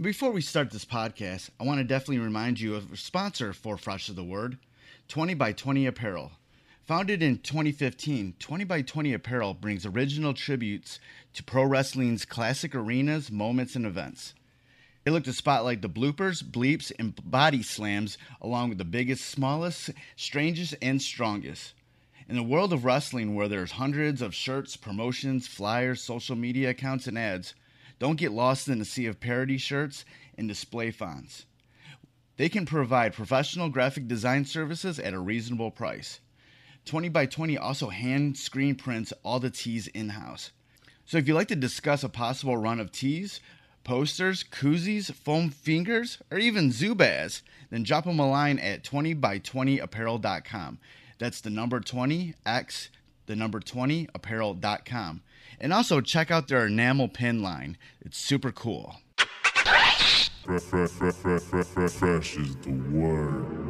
Before we start this podcast, I want to definitely remind you of a sponsor for Fresh is the Word 20 by 20 Apparel. Founded in 2015, 20 by 20 Apparel brings original tributes to pro wrestling's classic arenas, moments, and events. They look to spotlight the bloopers, bleeps, and body slams, along with the biggest, smallest, strangest, and strongest. In the world of wrestling, where there's hundreds of shirts, promotions, flyers, social media accounts, and ads, don't get lost in the sea of parody shirts and display fonts. They can provide professional graphic design services at a reasonable price. 20 by 20 also hand screen prints all the tees in house. So if you'd like to discuss a possible run of tees, posters, koozies, foam fingers, or even Zubaz, then drop them a line at 20by20apparel.com. That's the number 20x, the number 20apparel.com. And also check out their enamel pin line. It's super cool. Fresh is the word.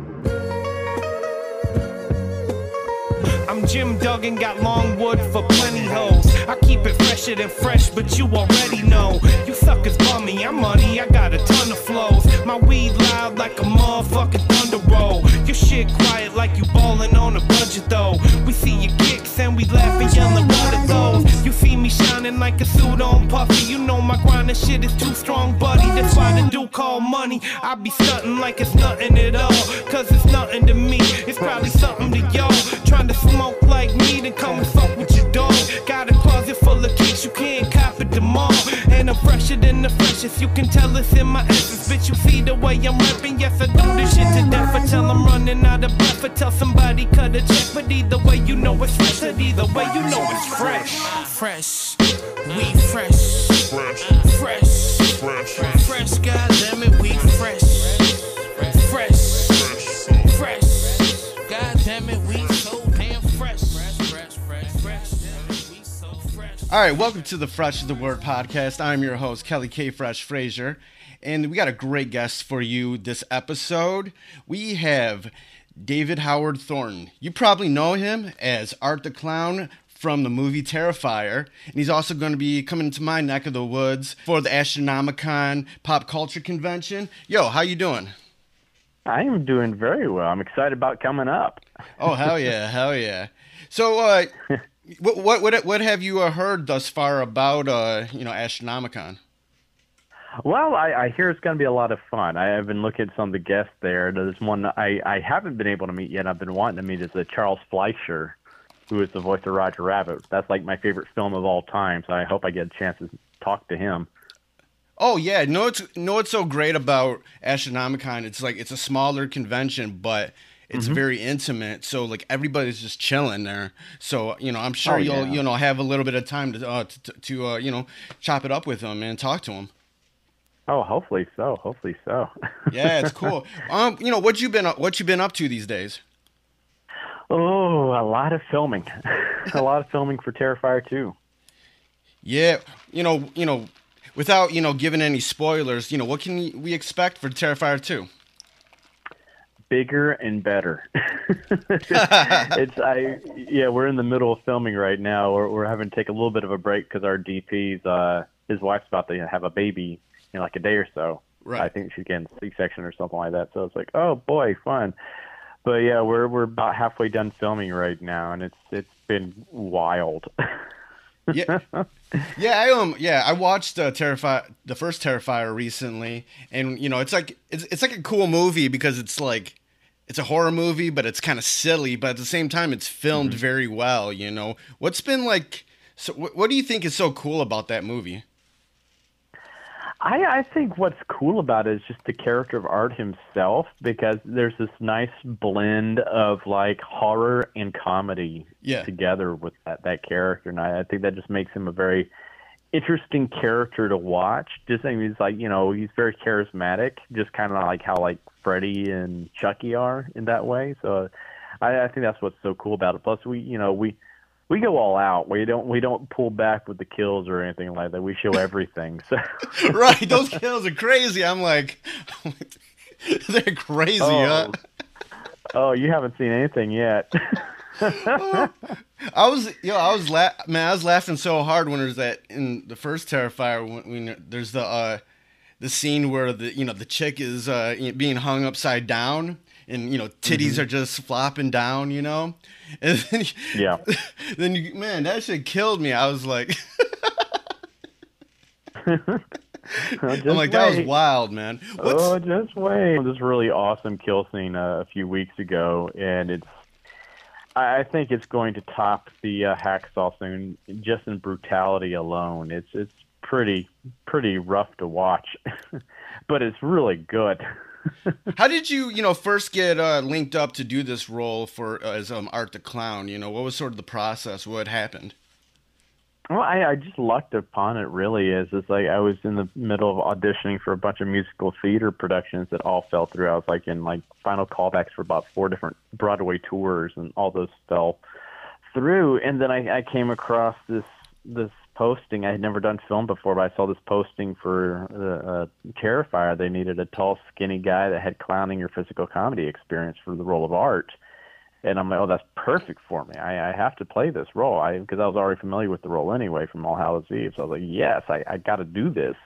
I'm Jim Duggan, got long wood for plenty hoes. I keep it fresher than fresh, but you already know. You suckers bummy, I'm money, I got a ton of flows. My weed loud like a motherfucking thunder roll. Your shit quiet like you ballin' on a budget though. We see your kicks and we laugh and yellin' what are those? You see me shining like a suit on puffy. You know my grindin' shit is too strong, buddy. That's why the dude call money. I be stuntin' like it's nothing at all. Cause it's nothing to me. It's probably something to y'all. Trying to smoke like me, then come and fuck with your dog. Got a closet full of kicks, you can't cop it tomorrow. And I'm fresher than the freshest, you can tell it's in my essence. Bitch, you see the way I'm rapping, yes, I do this shit to death. I tell I'm running out of breath, I tell somebody cut a check. But either way, you know it's fresh, but either way, you know it's fresh. Fresh, we fresh. Fresh, Fresh, fresh, fresh, goddamn All right, welcome to the Fresh is the Word podcast. I'm your host, Kelly K. Fresh Frazier, and we got a great guest for you this episode. We have David Howard Thornton. You probably know him as Art the Clown from the movie Terrifier, and he's also going to be coming to my neck of the woods for the Astronomicon Pop Culture Convention. Yo, how you doing? I am doing very well. I'm excited about coming up. Oh hell yeah, hell yeah! So, uh, what what what what have you uh, heard thus far about uh, you know Astronomicon? Well, I, I hear it's going to be a lot of fun. I have been looking at some of the guests there. There's one I, I haven't been able to meet yet. I've been wanting to meet is the Charles Fleischer, who is the voice of Roger Rabbit. That's like my favorite film of all time. So I hope I get a chance to talk to him. Oh yeah, no, it's no, what's so great about Astronomicon? It's like it's a smaller convention, but it's very intimate. So like everybody's just chilling there. So you know, I'm sure Oh, you'll yeah. you know have a little bit of time to uh, to, to uh, you know chop it up with them and talk to them. Oh, hopefully so. Hopefully so. Yeah, it's cool. um, you know what you've been what you've been up to these days? oh, a lot of filming. a lot of filming for Terrifier 2. Yeah, you know, you know, without you know giving any spoilers, you know, what can we expect for Terrifier two? Bigger and better. it's I yeah, we're in the middle of filming right now. We're we're having to take a little bit of a break because our DP's uh his wife's about to have a baby in like a day or so. Right. I think she's getting C-section or something like that. So it's like, oh boy, fun. But yeah, we're we're about halfway done filming right now, and it's it's been wild. Yeah, yeah, I um, yeah, I watched uh, Terrifier, the first Terrifier recently, and you know, it's like it's it's like a cool movie because it's like it's a horror movie, but it's kind of silly, but at the same time, it's filmed mm-hmm. very well. You know, what's been like? So, what, what do you think is so cool about that movie? I, I think what's cool about it is just the character of Art himself because there's this nice blend of like horror and comedy Yeah. together with that, that character. And I, I think that just makes him a very interesting character to watch. Just I mean, he's like, you know, he's very charismatic, just kind of like how like Freddy and Chucky are in that way. So I, I think that's what's so cool about it. Plus we, you know, we, we go all out. We don't we don't pull back with the kills or anything like that. We show everything. So right, those kills are crazy. I'm like, they're crazy. huh? Oh. oh, you haven't seen anything yet. I was, yo, I was la- man, I was laughing so hard when there's that in the first Terrifier when, when there's the uh the scene where the you know the chick is uh, being hung upside down and you know titties Mm-hmm. are just flopping down, you know, and then Yeah. then you, man, that shit killed me. I was like, I'm like that was wild, man. What's Oh, just wait. This really awesome kill scene uh, a few weeks ago, and it's. I think it's going to top the uh, hacksaw scene just in brutality alone. It's it's pretty pretty rough to watch, but it's really good. how did you you know first get uh, linked up to do this role for uh, as um, Art the Clown? You know, what was sort of the process? What happened? Well, I, I just lucked upon it. Really, is it's like I was in the middle of auditioning for a bunch of musical theater productions that all fell through. I was like in like final callbacks for about four different Broadway tours, and all those fell through. And then I, I came across this this posting. I had never done film before, but I saw this posting for uh, uh, Terrifier. They needed a tall, skinny guy that had clowning or physical comedy experience for the role of Art and I'm like, oh, that's perfect for me. I, I have to play this role. I because I was already familiar with the role anyway from All Hallows Eve. So I was like, yes, I, I got to do this.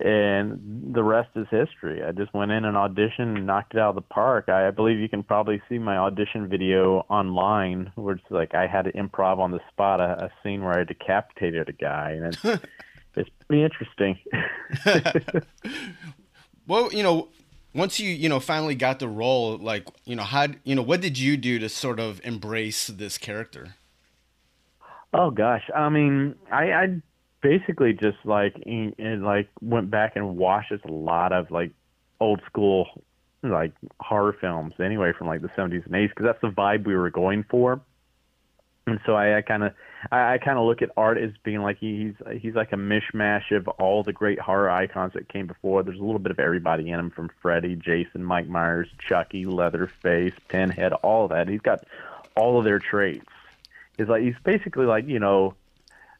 And the rest is history. I just went in and auditioned and knocked it out of the park. I, I believe you can probably see my audition video online, where it's like I had to improv on the spot a, a scene where I decapitated a guy, and it's, it's pretty interesting. Well, you know, once you you know finally got the role, like you know how you know what did you do to sort of embrace this character? Oh gosh, I mean, I, I basically just like like went back and watched just a lot of like old school like horror films anyway from like the 70s and 80s because that's the vibe we were going for. And so I, kind of I, kind of look at art as being like he's he's like a mishmash of all the great horror icons that came before. There's a little bit of everybody in him from Freddy, Jason, Mike Myers, Chucky, Leatherface, Pinhead, all of that. He's got all of their traits is like he's basically like you know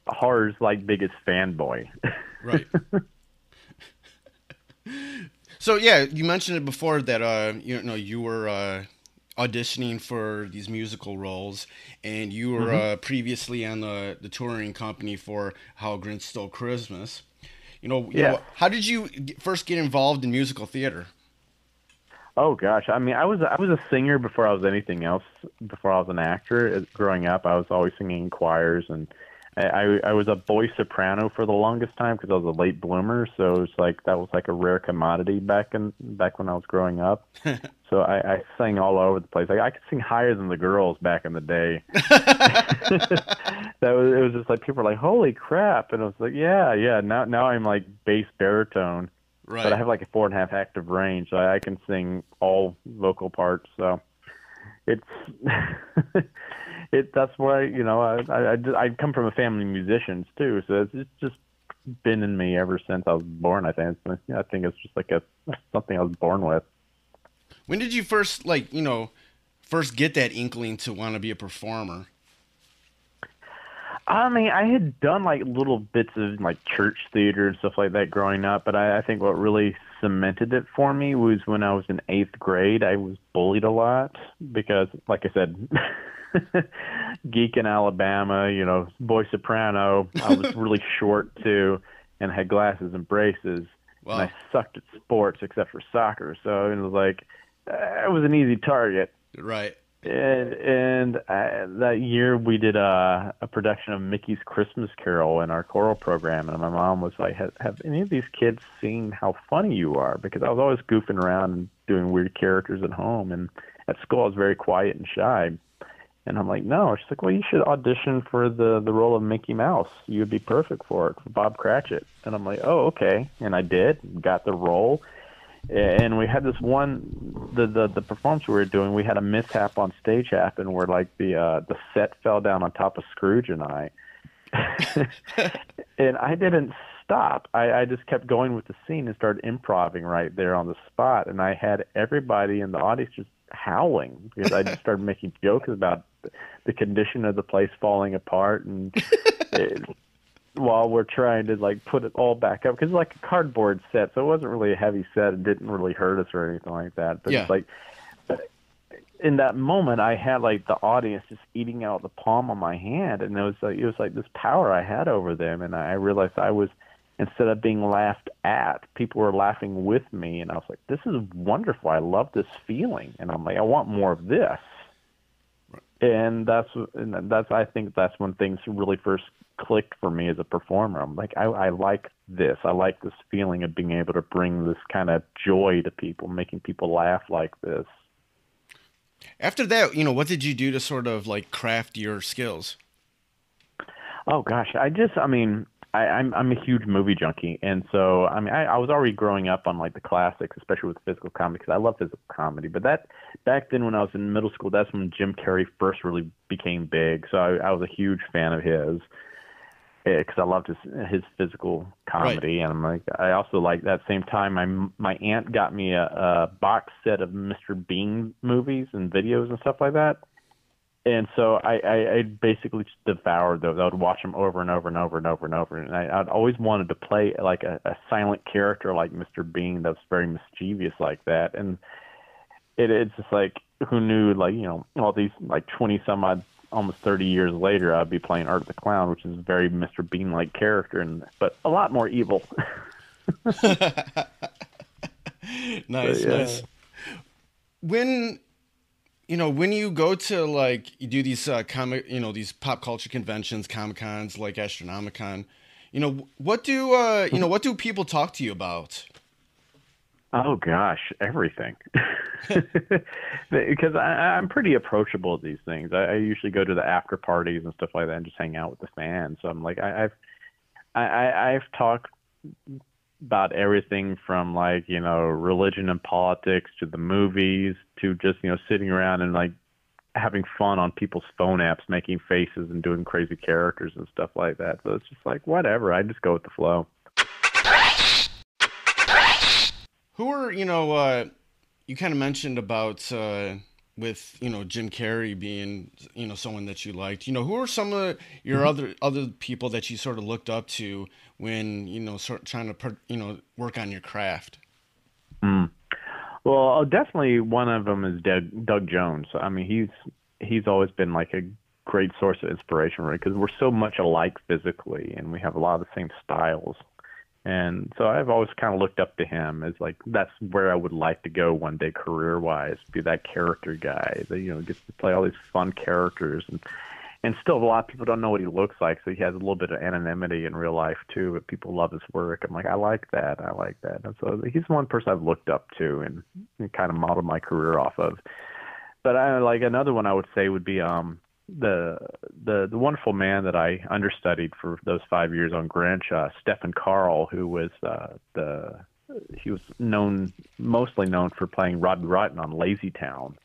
horror's like biggest fanboy. Right. so yeah, you mentioned it before that uh you know you were uh auditioning for these musical roles and you were uh previously on the the touring company for How Grinch Stole Christmas. You know, you Yeah. know, how did you first get involved in musical theater? oh gosh, I mean I was I was a singer before I was anything else. Before I was an actor, growing up, I was always singing in choirs and. I, I was a boy soprano for the longest time because I was a late bloomer, so it was like that was like a rare commodity back in back when I was growing up. so I, I sang all over the place. Like I could sing higher than the girls back in the day. that was it was just like people were like, "Holy crap!" And I was like, "Yeah, yeah." Now now I'm like bass baritone, Right. but I have like a four and a half octave range, so I, I can sing all vocal parts. So it's it. That's why you know I I I, I come from a family of musicians too, so it's, it's just been in me ever since I was born. I think It's- I think it's just like a something I was born with. when did you first like, you know, first get that inkling to want to be a performer? I mean, I had done like little bits of like church theater and stuff like that growing up, but I, I think what really cemented it for me was when I was in eighth grade. I was bullied a lot because, like I said, geek in Alabama, you know, boy soprano. I was really short too, and had glasses and braces, Wow. and I sucked at sports except for soccer. So it was like I was an easy target Right. and and uh, that year we did a, a production of Mickey's Christmas Carol in our choral program, and my mom was like, "Have, have any of these kids seen how funny you are?" Because I was always goofing around and doing weird characters at home, and at school I was very quiet and shy. And I'm like, "No." She's like, "Well, you should audition for the the role of Mickey Mouse. You would be perfect for it, for Bob Cratchit." And I'm like, "Oh, okay." And I did, got the role and we had this one the, the the performance we were doing we had a mishap on stage happen where like the uh the set fell down on top of scrooge and i and i didn't stop i i just kept going with the scene and started improvising right there on the spot and i had everybody in the audience just howling because i just started making jokes about the condition of the place falling apart and it, while we're trying to like put it all back up because it's like a cardboard set, so it wasn't really a heavy set. It didn't really hurt us or anything like that. But Yeah. it's like in that moment, I had like the audience just eating out the palm of my hand, and it was like it was like this power I had over them, and I realized I was instead of being laughed at, people were laughing with me, and I was like, "This is wonderful. I love this feeling," and I'm like, "I want more of this." And that's and that's I think that's when things really first clicked for me as a performer. I'm like, I, I like this. I like this feeling of being able to bring this kind of joy to people, making people laugh like this. After that, you know, what did you do to sort of like craft your skills? Oh gosh, I just, I mean, I, I'm I'm a huge movie junkie, and so I mean, I, I was already growing up on like the classics, especially with physical comedy, because I love physical comedy. But that back then, when I was in middle school, that's when Jim Carrey first really became big. So I, I was a huge fan of his eh, because I loved his his physical comedy, right. and I'm like, I also like that same time. My my aunt got me a, a box set of Mr. Bean movies and videos and stuff like that and so I, I, I basically just devoured those. I would watch them over and over and over and over and over. And I, I'd always wanted to play like a, a silent character like Mr. Bean that's very mischievous like that. And it, it's just like who knew like you know all these like twenty some odd almost thirty years later I'd be playing Art the Clown, which is a very Mr. Bean like character, and but a lot more evil. nice, yeah. nice. When you know, when you go to like you do these uh, comic, you know, these pop culture conventions, comic cons like Astronomicon, you know, what do uh, you know, what do people talk to you about? Oh gosh, everything. because I, I'm pretty approachable at these things. I, I usually go to the after parties and stuff like that and just hang out with the fans. So I'm like, I, I've, I, I've talked about everything from like you know religion and politics to the movies to just you know sitting around and like having fun on people's phone apps making faces and doing crazy characters and stuff like that. So it's just like whatever i just go with the flow. Who are you know uh you kind of mentioned about uh with you know Jim Carrey being you know someone that you liked. You know, who are some of your mm-hmm. other other people that you sort of looked up to when you know sort of trying to you know work on your craft? Mm. Well, uh, definitely one of them is Doug, Doug Jones. I mean, he's he's always been like a great source of inspiration, right? Because we're so much alike physically, and we have a lot of the same styles. And so I've always kind of looked up to him as like that's where I would like to go one day career wise, be that character guy that you know gets to play all these fun characters and and still a lot of people don't know what he looks like, so he has a little bit of anonymity in real life too. But people love his work. I'm like, I like that, I like that. And so he's one person I've looked up to and, and kind of modeled my career off of. But I like another one I would say would be um the the the wonderful man that I understudied for those five years on Grinch, uh, Stefán Karl, who was uh, the he was known mostly known for playing Rodney Rotten on Lazy Town,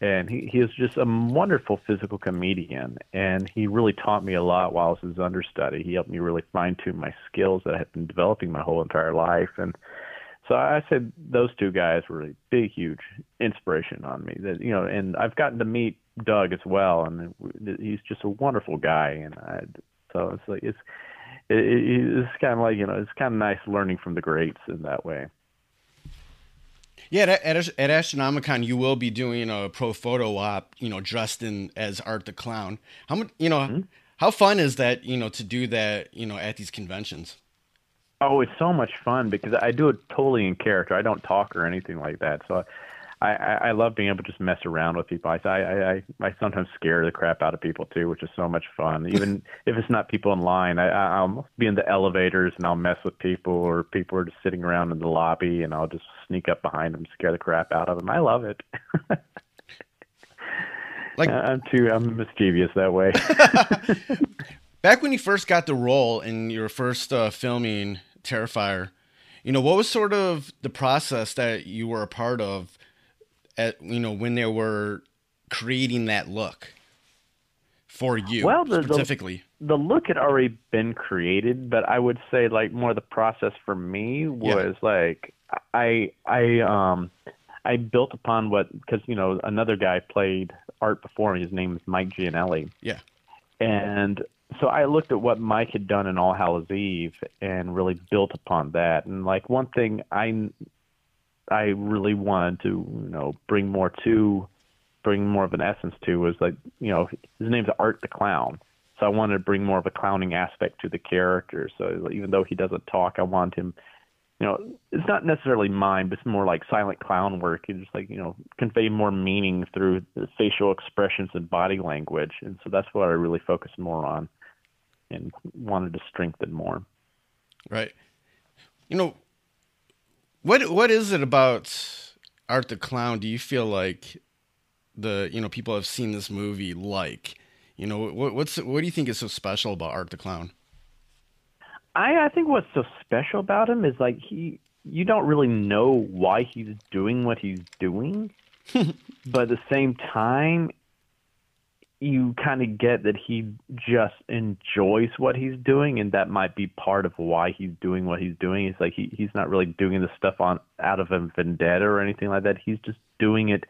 and he he is just a wonderful physical comedian, and he really taught me a lot while I was his understudy. He helped me really fine tune my skills that I had been developing my whole entire life, and so I said those two guys were a big, huge inspiration on me. That you know, and I've gotten to meet Doug as well, and he's just a wonderful guy. And I, so it's like it's it, it's kind of like you know it's kind of nice learning from the greats in that way. Yeah, at, at, at Astronomicon, you will be doing a pro photo op, you know, dressed in as Art the Clown. How much, you know, mm-hmm. how fun is that, you know, to do that, you know, at these conventions? Oh, it's so much fun because I do it totally in character. I don't talk or anything like that. So I, I, I love being able to just mess around with people. I, I, I, I sometimes scare the crap out of people too, which is so much fun. Even if it's not people in line, I, I'll be in the elevators and I'll mess with people, or people are just sitting around in the lobby, and I'll just sneak up behind them, scare the crap out of them. I love it. like I'm too, I'm mischievous that way. Back when you first got the role in your first uh, filming Terrifier. You know, what was sort of the process that you were a part of at you know when they were creating that look for you well, the, specifically? The, the look had already been created, but I would say like more the process for me was yeah. like I I um I built upon what because you know another guy played art before me. His name is Mike Giannelli. Yeah. And so I looked at what Mike had done in All Hallows Eve and really built upon that. And like one thing I I really wanted to you know bring more to bring more of an essence to was like you know his name's Art the Clown. So I wanted to bring more of a clowning aspect to the character. So even though he doesn't talk, I want him, you know, it's not necessarily mime, but it's more like silent clown work. It's just like you know, convey more meaning through facial expressions and body language. And so that's what I really focused more on, and wanted to strengthen more. Right. You know, what what is it about Art the Clown? Do you feel like the you know people have seen this movie like? You know, what, what's what do you think is so special about Art the Clown? I I think what's so special about him is like he you don't really know why he's doing what he's doing, but at the same time you kind of get that he just enjoys what he's doing and that might be part of why he's doing what he's doing. It's like he he's not really doing this stuff on out of a vendetta or anything like that. He's just doing it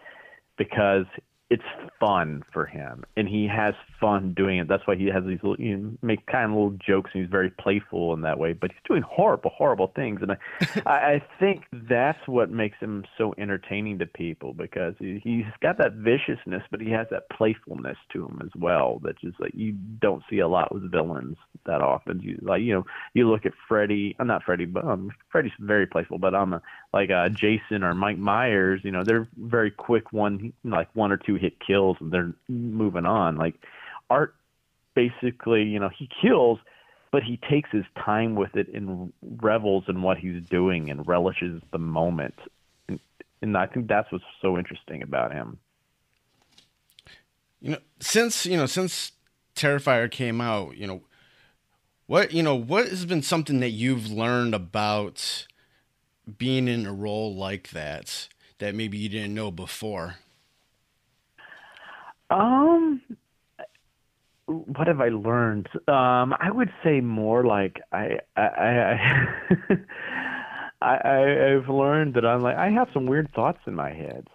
because it's fun for him and he has fun doing it. That's why he has these little you know, make kind of little jokes and he's very playful in that way but he's doing horrible horrible things and i i think that's what makes him so entertaining to people because he, he's got that viciousness but he has that playfulness to him as well that just like you don't see a lot with villains that often. You like you know you look at freddy i'm not freddy but um freddy's very playful but i'm um, like uh jason or mike myers you know they're very quick one like one or two hit kills and they're moving on. Like Art basically, you know, he kills, but he takes his time with it and revels in what he's doing and relishes the moment. And, and I think that's what's so interesting about him. You know, since you know, since Terrifier came out, you know, what you know, what has been something that you've learned about being in a role like that that maybe you didn't know before? Um, what have I learned? Um, I would say more like I I I, I I've learned that I'm like I have some weird thoughts in my head.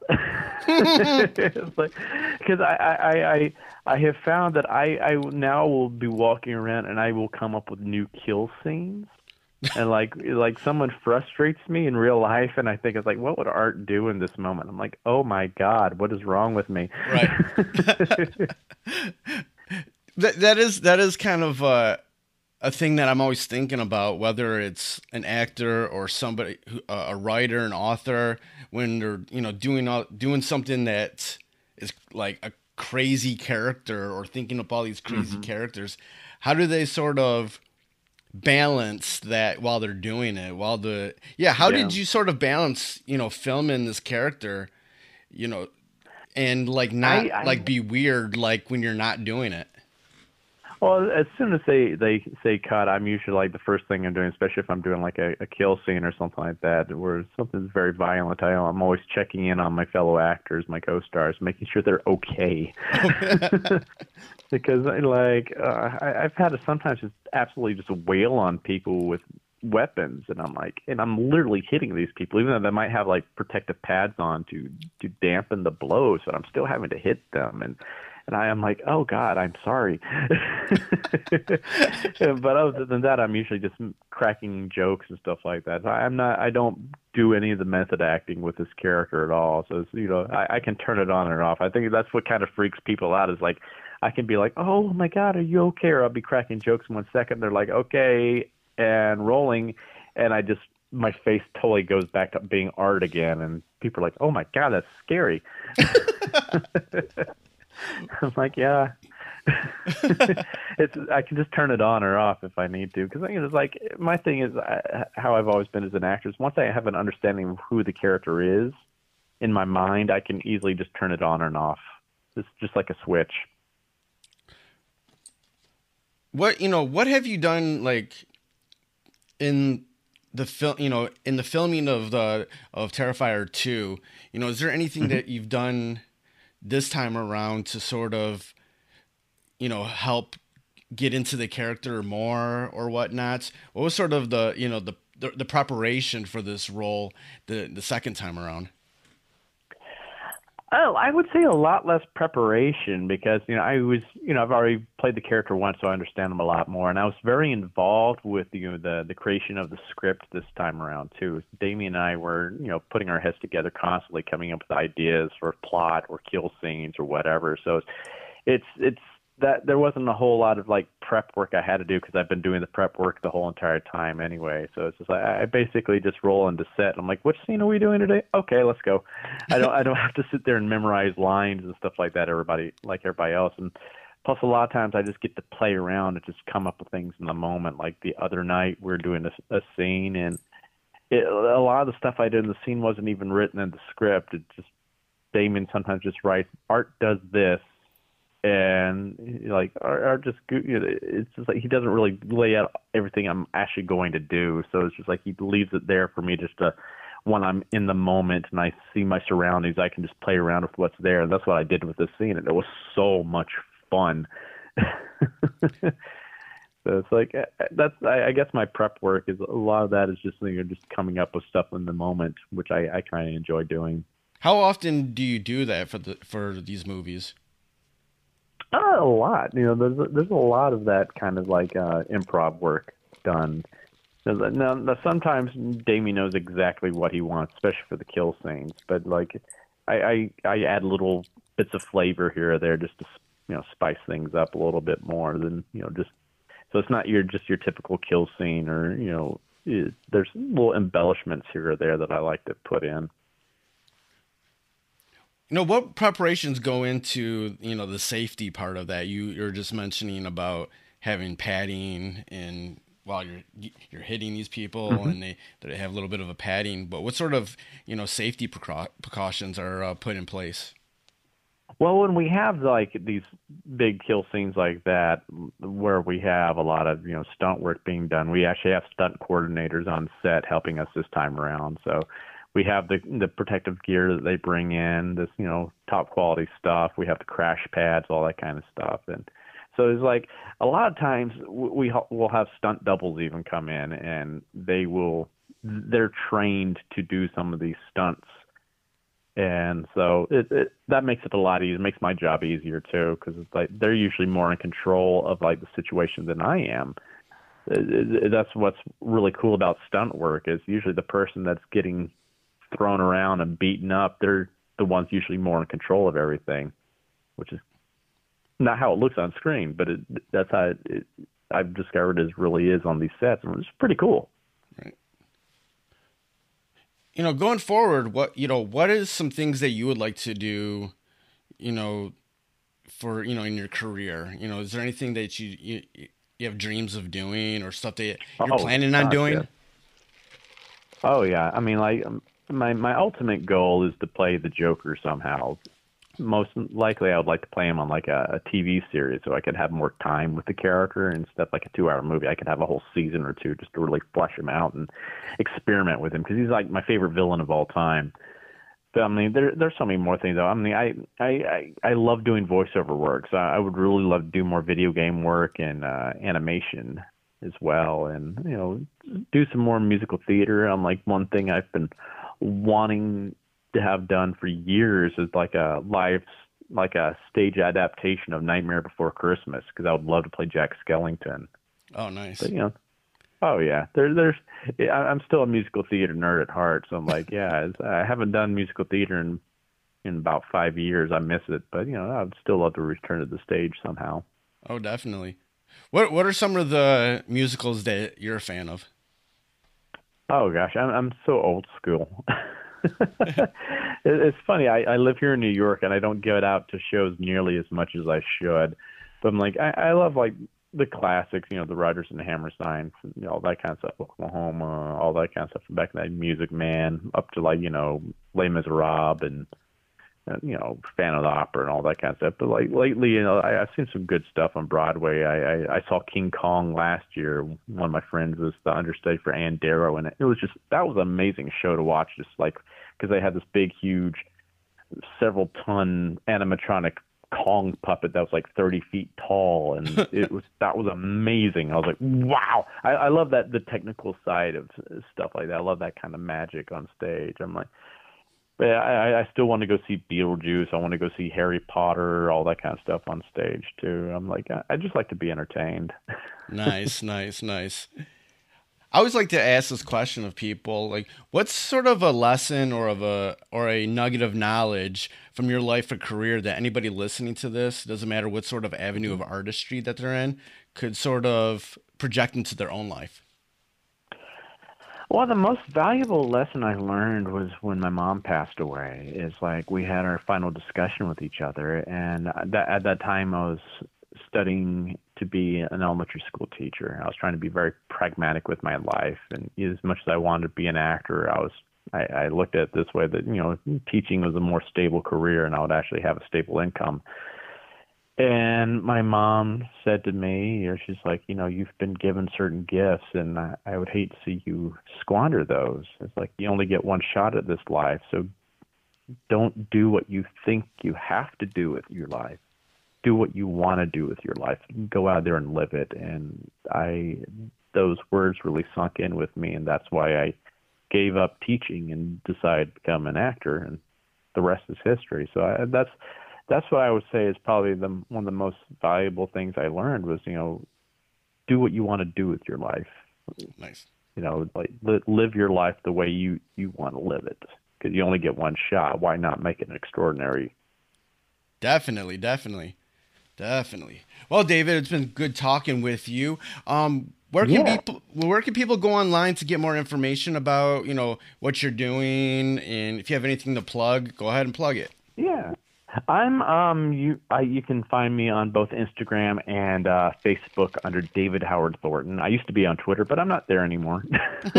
it's like because I, I I I have found that I I now will be walking around and I will come up with new kill scenes and like like someone frustrates me in real life and i think it's like what would art do in this moment? I'm like oh my god what is wrong with me? Right. That, that is that is kind of uh, a thing that i'm always thinking about whether it's an actor or somebody who, uh, a writer an author when they're you know doing all, doing something that is like a crazy character or thinking up all these crazy mm-hmm. characters how do they sort of balance that while they're doing it while the yeah how yeah. did you sort of balance you know filming this character you know and like not I, I, like be weird like when you're not doing it well as soon as they they say cut i'm usually like the first thing i'm doing especially if i'm doing like a, a kill scene or something like that where something's very violent I, i'm always checking in on my fellow actors my co-stars making sure they're okay. Because like uh, I, I've had to sometimes just absolutely just wail on people with weapons and I'm like and I'm literally hitting these people even though they might have like protective pads on to to dampen the blows but I'm still having to hit them and and I am like oh god I'm sorry but other than that I'm usually just cracking jokes and stuff like that I'm not I don't do any of the method acting with this character at all so it's, you know I, I can turn it on and off I think that's what kind of freaks people out is like I can be like, "Oh my God, are you okay?" Or I'll be cracking jokes in one second. They're like, "Okay," and rolling, and I just my face totally goes back to being art again, and people are like, "Oh my God, that's scary." I'm like, "Yeah." it's I can just turn it on or off if I need to because I like my thing is I, how I've always been as an actor. Is once I have an understanding of who the character is in my mind, I can easily just turn it on and off. It's just like a switch what you know what have you done like in the film you know in the filming of the of terrifier 2 you know is there anything mm-hmm. that you've done this time around to sort of you know help get into the character more or whatnot? What was sort of the you know the the, the preparation for this role the the second time around Oh, I would say a lot less preparation because you know I was you know I've already played the character once, so I understand them a lot more, and I was very involved with you know, the the creation of the script this time around too. Damien and I were you know putting our heads together constantly, coming up with ideas for plot or kill scenes or whatever. So it's it's that there wasn't a whole lot of like prep work I had to do because I've been doing the prep work the whole entire time anyway. So it's just like I basically just roll into set. I'm like, which scene are we doing today? Okay, let's go. I don't I don't have to sit there and memorize lines and stuff like that. Everybody like everybody else, and plus a lot of times I just get to play around and just come up with things in the moment. Like the other night we are doing a, a scene and. It, a lot of the stuff I did in the scene wasn't even written in the script. It just Damien sometimes just writes, "Art does this," and like are, just you know, it's just like he doesn't really lay out everything I'm actually going to do. So it's just like he leaves it there for me just to when I'm in the moment and I see my surroundings, I can just play around with what's there. And that's what I did with this scene, and it was so much fun. so it's like uh, that's I, I guess my prep work is a lot of that is just you know just coming up with stuff in the moment, which I, I kind of enjoy doing. How often do you do that for the for these movies? A lot. You know, there's there's a lot of that kind of like uh, improv work done. Now, now, sometimes Damien knows exactly what he wants, especially for the kill scenes. But like, I, I I add little bits of flavor here or there just to you know spice things up a little bit more than you know just. So it's not your just your typical kill scene or you know it, there's little embellishments here or there that I like to put in you know what preparations go into you know the safety part of that? You you're just mentioning about having padding and while you're you're hitting these people mm-hmm. and they they have a little bit of a padding but what sort of you know safety precautions are uh, put in place? Well when we have like these big kill scenes like that where we have a lot of you know stunt work being done we actually have stunt coordinators on set helping us this time around. So we have the the protective gear that they bring in, this you know top quality stuff. We have the crash pads, all that kind of stuff, and so it's like a lot of times we will have stunt doubles even come in, and they will they're trained to do some of these stunts, and so it, it that makes it a lot easier. It makes my job easier too because it's like they're usually more in control of like the situation than I am. That's what's really cool about stunt work is usually the person that's getting thrown around and beaten up, they're the ones usually more in control of everything, which is not how it looks on screen, but it, that's how it, it, I've discovered it really is on these sets, and it's pretty cool. Right. You know, going forward, what you know, what is some things that you would like to do? You know, for you know, in your career, you know, is there anything that you you, you have dreams of doing or stuff that you're oh, planning on doing? Yeah. Oh yeah, I mean, like um, my my ultimate goal is to play the Joker somehow. Most likely, I would like to play him on like a, a TV series, so I could have more time with the character instead of like a two-hour movie. I could have a whole season or two just to really flesh him out and experiment with him because he's like my favorite villain of all time. But I mean, there there's so many more things though. I mean, I I I, I love doing voiceover work, so I would really love to do more video game work and uh, animation as well, and you know, do some more musical theater. I'm like one thing I've been wanting to have done for years is like a live like a stage adaptation of Nightmare Before Christmas because I would love to play Jack Skellington. Oh, nice. But, you know, oh yeah, there, there's. I'm still a musical theater nerd at heart, so I'm like, yeah, I haven't done musical theater in in about five years. I miss it, but you know, I'd still love to return to the stage somehow. Oh, definitely. What What are some of the musicals that you're a fan of? Oh gosh, I'm I'm so old school. it's funny. I, I live here in New York, and I don't get out to shows nearly as much as I should. But I'm like, I, I love like the classics, you know, the Rodgers and the Hammerstein, you know, all that kind of stuff, Oklahoma, all that kind of stuff from back in the Music Man, up to like you know Les Miserables and you know, Phantom of the Opera and all that kind of stuff. But like lately, you know, I, I've seen some good stuff on Broadway. I, I I saw King Kong last year. One of my friends was the understudy for Ann Darrow, and it, it was just that was an amazing show to watch. Just like because they had this big, huge, several ton animatronic Kong puppet that was like 30 feet tall, and it was that was amazing. I was like, wow! I, I love that the technical side of uh, stuff like that. I love that kind of magic on stage. I'm like, but I, I still want to go see Beetlejuice. I want to go see Harry Potter, all that kind of stuff on stage too. I'm like, I, I just like to be entertained. nice, nice, nice. I always like to ask this question of people, like, what's sort of a lesson or of a or a nugget of knowledge from your life or career that anybody listening to this doesn't matter what sort of avenue of mm-hmm. artistry that they're in could sort of project into their own life. Well, the most valuable lesson I learned was when my mom passed away. Is like we had our final discussion with each other, and that, at that time I was studying to be an elementary school teacher. I was trying to be very pragmatic with my life, and as much as I wanted to be an actor, I was I, I looked at it this way that you know teaching was a more stable career, and I would actually have a stable income. And my mom said to me, or she's like, you know, you've been given certain gifts, and I, I would hate to see you squander those. It's like you only get one shot at this life, so don't do what you think you have to do with your life. Do what you want to do with your life. Go out there and live it. And I, those words really sunk in with me, and that's why I gave up teaching and decided to become an actor, and the rest is history. So I, that's that's what I would say is probably the one of the most valuable things I learned was you know do what you want to do with your life. Nice. You know, like li- live your life the way you you want to live it because you only get one shot. Why not make it an extraordinary? Definitely, definitely, definitely. Well, David, it's been good talking with you. Um, where can Yeah. people where can people go online to get more information about you know what you're doing and if you have anything to plug, go ahead and plug it. Yeah. I'm um you I you can find me on both Instagram and uh Facebook under David Howard Thornton. I used to be on Twitter, but I'm not there anymore.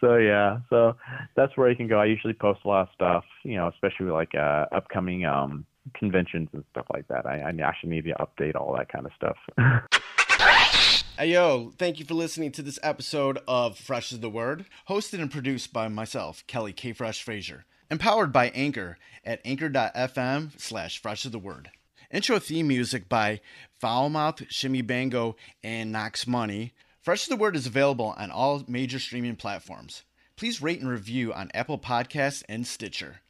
so yeah, so that's where you can go. I usually post a lot of stuff, you know, especially like uh upcoming um conventions and stuff like that. I, I actually need to update all that kind of stuff. Hey yo, thank you for listening to this episode of Fresh is the Word, hosted and produced by myself, Kelly K. Fresh Frazier, empowered by Anchor at anchor.fm slash fresh is the word. Intro theme music by Foulmouth, Shimmy Bango, and Knox Money. Fresh is the Word is available on all major streaming platforms. Please rate and review on Apple Podcasts and Stitcher.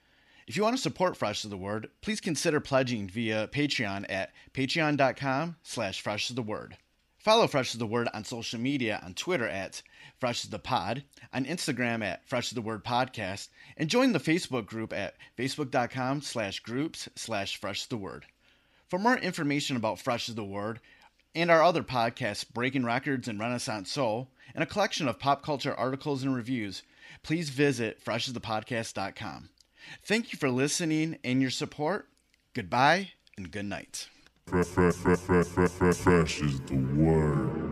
If you want to support Fresh is the Word, please consider pledging via Patreon at patreon.com slash fresh is the word. Follow Fresh is the Word on social media on Twitter at Fresh is the Pod, on Instagram at Fresh is the Word Podcast, and join the Facebook group at facebook.com slash groups slash Fresh is the Word. For more information about Fresh is the Word and our other podcasts, Breaking Records and Renaissance Soul, and a collection of pop culture articles and reviews, please visit freshesthepodcast.com. Thank you for listening and your support. Goodbye and good night. Fresh, fresh, fresh, fresh, fresh, fresh is the word.